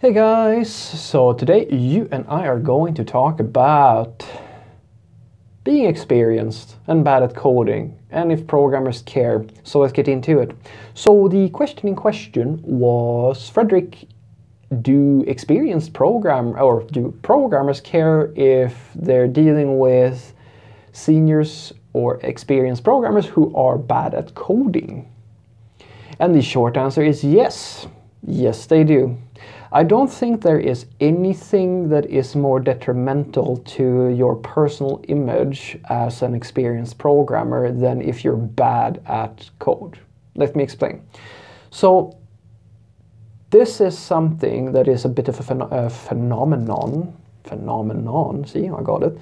Hey guys, so today you and I are going to talk about being experienced and bad at coding and if programmers care. So let's get into it. So the question in question was Frederick, do experienced program or do programmers care if they're dealing with seniors or experienced programmers who are bad at coding? And the short answer is yes. Yes, they do. I don't think there is anything that is more detrimental to your personal image as an experienced programmer than if you're bad at code. Let me explain. So, this is something that is a bit of a, phen a phenomenon, phenomenon, see, I got it,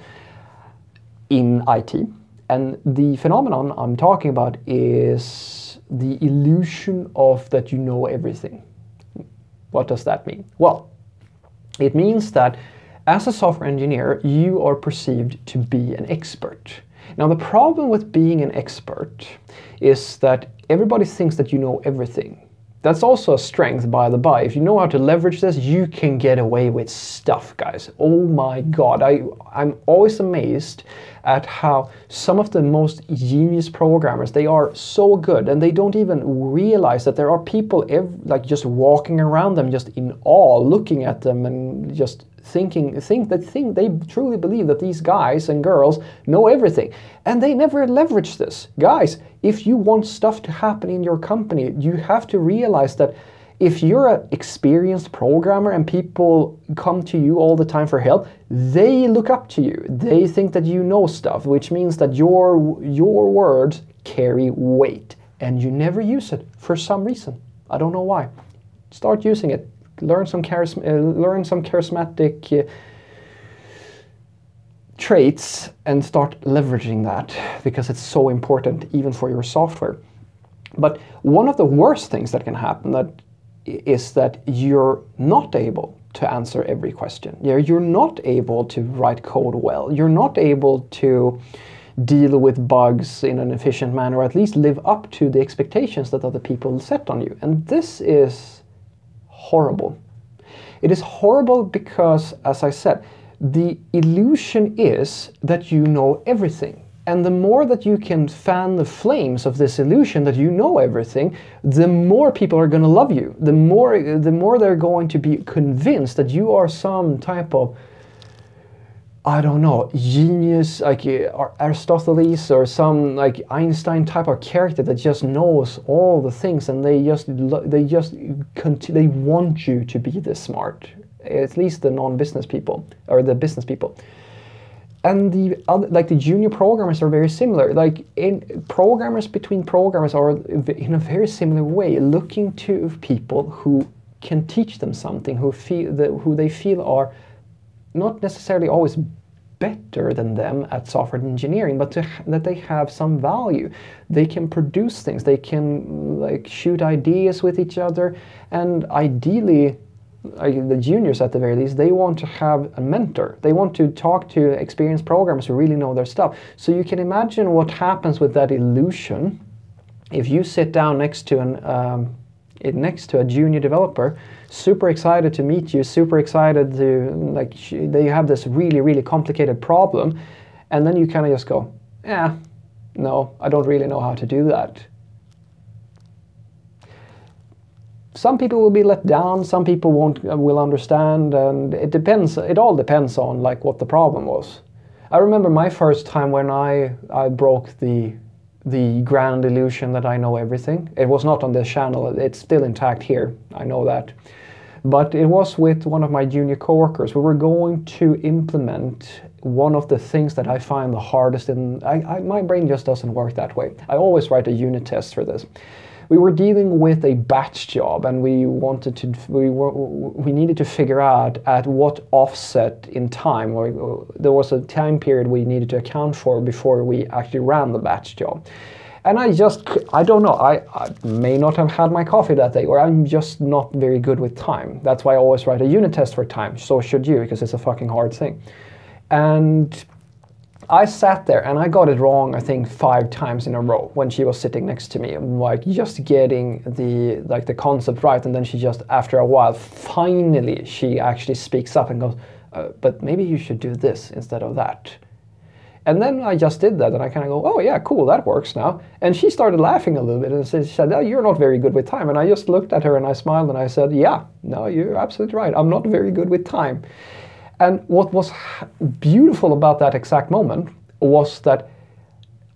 in IT. And the phenomenon I'm talking about is the illusion of that you know everything. What does that mean? Well, it means that as a software engineer, you are perceived to be an expert. Now, the problem with being an expert is that everybody thinks that you know everything. That's also a strength, by the by. If you know how to leverage this, you can get away with stuff, guys. Oh my god, I, I'm always amazed at how some of the most genius programmers, they are so good and they don't even realize that there are people like just walking around them just in awe, looking at them and just thinking think that think they truly believe that these guys and girls know everything. And they never leverage this. Guys if you want stuff to happen in your company you have to realize that if you're an experienced programmer and people come to you all the time for help they look up to you. They think that you know stuff which means that your your words carry weight and you never use it for some reason. I don't know why. Start using it learn some charism- uh, learn some charismatic uh, traits and start leveraging that because it's so important even for your software. But one of the worst things that can happen that is that you're not able to answer every question. You're, you're not able to write code well. You're not able to deal with bugs in an efficient manner, or at least live up to the expectations that other people set on you. And this is horrible. It is horrible because, as I said, the illusion is that you know everything. And the more that you can fan the flames of this illusion that you know everything, the more people are going to love you. The more, the more they're going to be convinced that you are some type of I don't know, genius like uh, Aristoteles or some like Einstein type of character that just knows all the things and they just they just they want you to be this smart. At least the non-business people or the business people. And the other, like the junior programmers are very similar. Like in programmers between programmers are in a very similar way looking to people who can teach them something, who feel who they feel are not necessarily always better than them at software engineering, but to, that they have some value. They can produce things, they can like shoot ideas with each other, and ideally, the juniors at the very least, they want to have a mentor. They want to talk to experienced programmers who really know their stuff. So you can imagine what happens with that illusion if you sit down next to an um, next to a junior developer super excited to meet you, super excited to like they have this really really complicated problem, and then you kind of just go, yeah, no, I don't really know how to do that. Some people will be let down, some people won't uh, will understand, and it depends. It all depends on like what the problem was. I remember my first time when I I broke the the grand illusion that I know everything. It was not on this channel, it's still intact here, I know that. But it was with one of my junior coworkers. We were going to implement one of the things that I find the hardest in, I, I, my brain just doesn't work that way. I always write a unit test for this. We were dealing with a batch job and we wanted to we were we needed to figure out at what offset in time or there was a time period we needed to account for before we actually ran the batch job. And I just I don't know I, I, may not have had my coffee that day or I'm just not very good with time. That's why I always write a unit test for time. So should you because it's a fucking hard thing and I sat there and I got it wrong. I think five times in a row when she was sitting next to me, like just getting the like the concept right, and then she just after a while, finally, she actually speaks up and goes, uh, "But maybe you should do this instead of that." And then I just did that, and I kind of go, "Oh yeah, cool, that works now." And she started laughing a little bit and she said, oh, "You're not very good with time." And I just looked at her and I smiled and I said, "Yeah, no, you're absolutely right. I'm not very good with time." And what was beautiful about that exact moment was that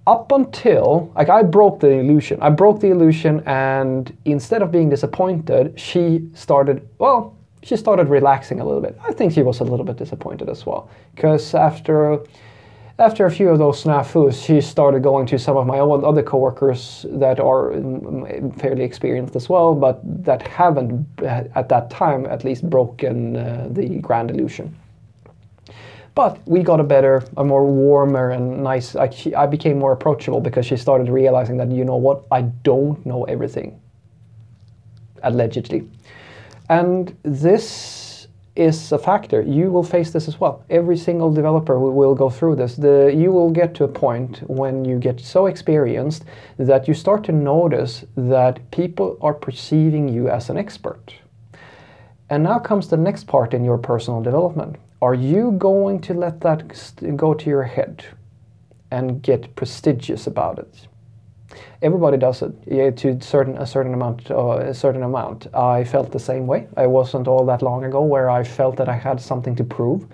up until like I broke the illusion. I broke the illusion and instead of being disappointed, she started well, she started relaxing a little bit. I think she was a little bit disappointed as well because after after a few of those snafus, she started going to some of my other coworkers that are mm, mm, fairly experienced as well, but that haven't uh, at that time at least broken uh, the grand illusion. But we got a better, a more warmer and nice. Like she, I became more approachable because she started realizing that you know what, I don't know everything. Allegedly, and this is a factor. You will face this as well. Every single developer will go through this. The, you will get to a point when you get so experienced that you start to notice that people are perceiving you as an expert. And now comes the next part in your personal development. Are you going to let that go to your head and get prestigious about it? Everybody does it yeah, to certain a certain amount. Uh, a certain amount. I felt the same way. I wasn't all that long ago where I felt that I had something to prove.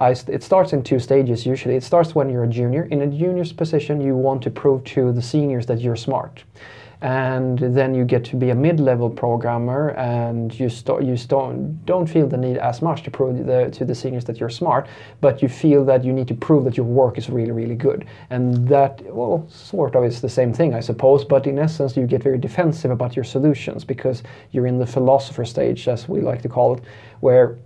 It starts in two stages usually. It starts when you're a junior. In a junior's position, you want to prove to the seniors that you're smart and then you get to be a mid-level programmer and you, st- you st- don't feel the need as much to prove the, to the seniors that you're smart but you feel that you need to prove that your work is really really good. And that well sort of is the same thing i suppose but in essence you get very defensive about your solutions because you're in the philosopher stage as we like to call it where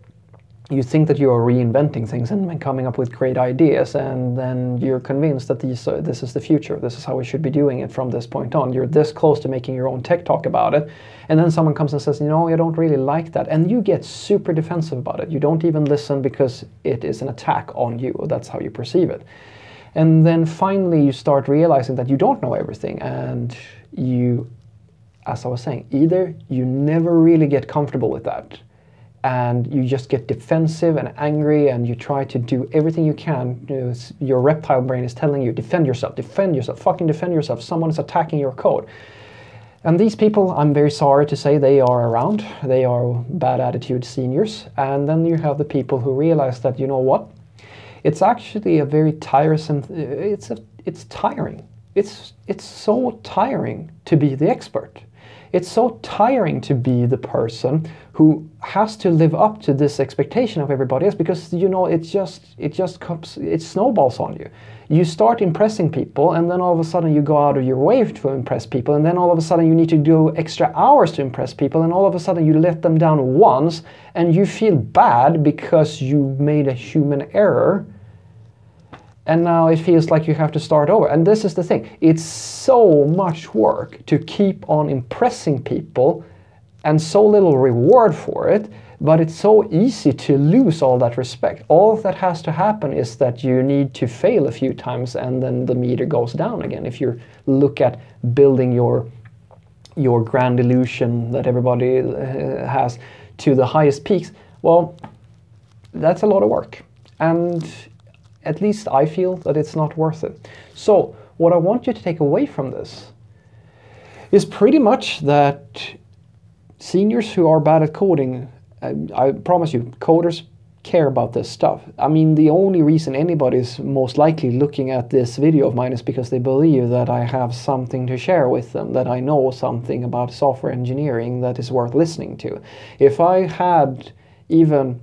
you think that you are reinventing things and coming up with great ideas, and then you're convinced that these, uh, this is the future. This is how we should be doing it from this point on. You're this close to making your own tech talk about it, and then someone comes and says, "You know, I don't really like that," and you get super defensive about it. You don't even listen because it is an attack on you. That's how you perceive it. And then finally, you start realizing that you don't know everything, and you, as I was saying, either you never really get comfortable with that and you just get defensive and angry and you try to do everything you can. Your reptile brain is telling you, defend yourself, defend yourself, fucking defend yourself. Someone is attacking your code. And these people, I'm very sorry to say, they are around. They are bad attitude seniors. And then you have the people who realize that, you know what? It's actually a very tiresome, it's, a, it's tiring. It's, it's so tiring to be the expert. It's so tiring to be the person who has to live up to this expectation of everybody else because you know it just it just comes it snowballs on you. You start impressing people and then all of a sudden you go out of your way to impress people and then all of a sudden you need to do extra hours to impress people and all of a sudden you let them down once and you feel bad because you made a human error and now it feels like you have to start over and this is the thing it's so much work to keep on impressing people and so little reward for it, but it's so easy to lose all that respect. All that has to happen is that you need to fail a few times and then the meter goes down again. If you look at building your your grand illusion that everybody uh, has to the highest peaks, well, that's a lot of work. And at least I feel that it's not worth it. So, what I want you to take away from this is pretty much that seniors who are bad at coding, I, I promise you, coders care about this stuff. I mean, the only reason anybody's most likely looking at this video of mine is because they believe that I have something to share with them, that I know something about software engineering that is worth listening to. If I had even,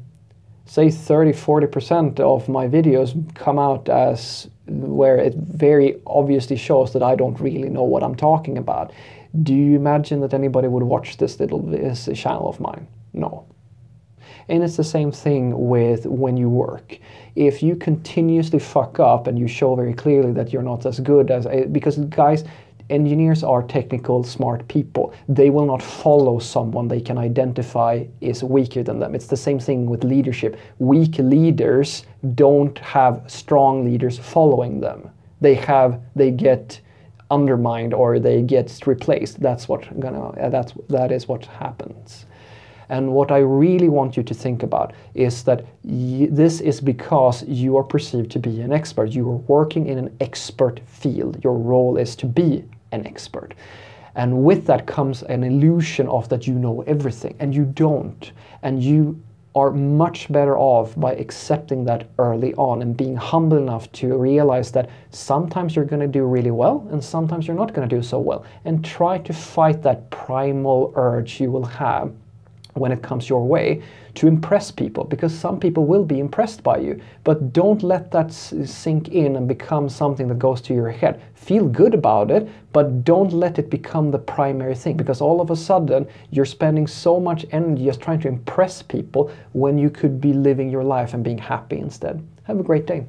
say, 30 40% of my videos come out as where it very obviously shows that I don't really know what I'm talking about, do you imagine that anybody would watch this little this channel of mine? No. And it's the same thing with when you work. If you continuously fuck up and you show very clearly that you're not as good as eh, because guys, engineers are technical, smart people. They will not follow someone they can identify is weaker than them. It's the same thing with leadership. Weak leaders don't have strong leaders following them. They have they get undermined or they get replaced. That's what gonna uh, that's that is what happens. And what I really want you to think about is that this is because you are perceived to be an expert. You are working in an expert field. Your role is to be an expert. And with that comes an illusion of that you know everything, and you don't. And you are much better off by accepting that early on and being humble enough to realize that sometimes you're going to do really well and sometimes you're not going to do so well. And try to fight that primal urge you will have when it comes your way to impress people because some people will be impressed by you. But don't let that sink in and become something that goes to your head. Feel good about it but don't let it become the primary thing because all of a sudden you're spending so much energy just trying to impress people when you could be living your life and being happy instead. Have a great day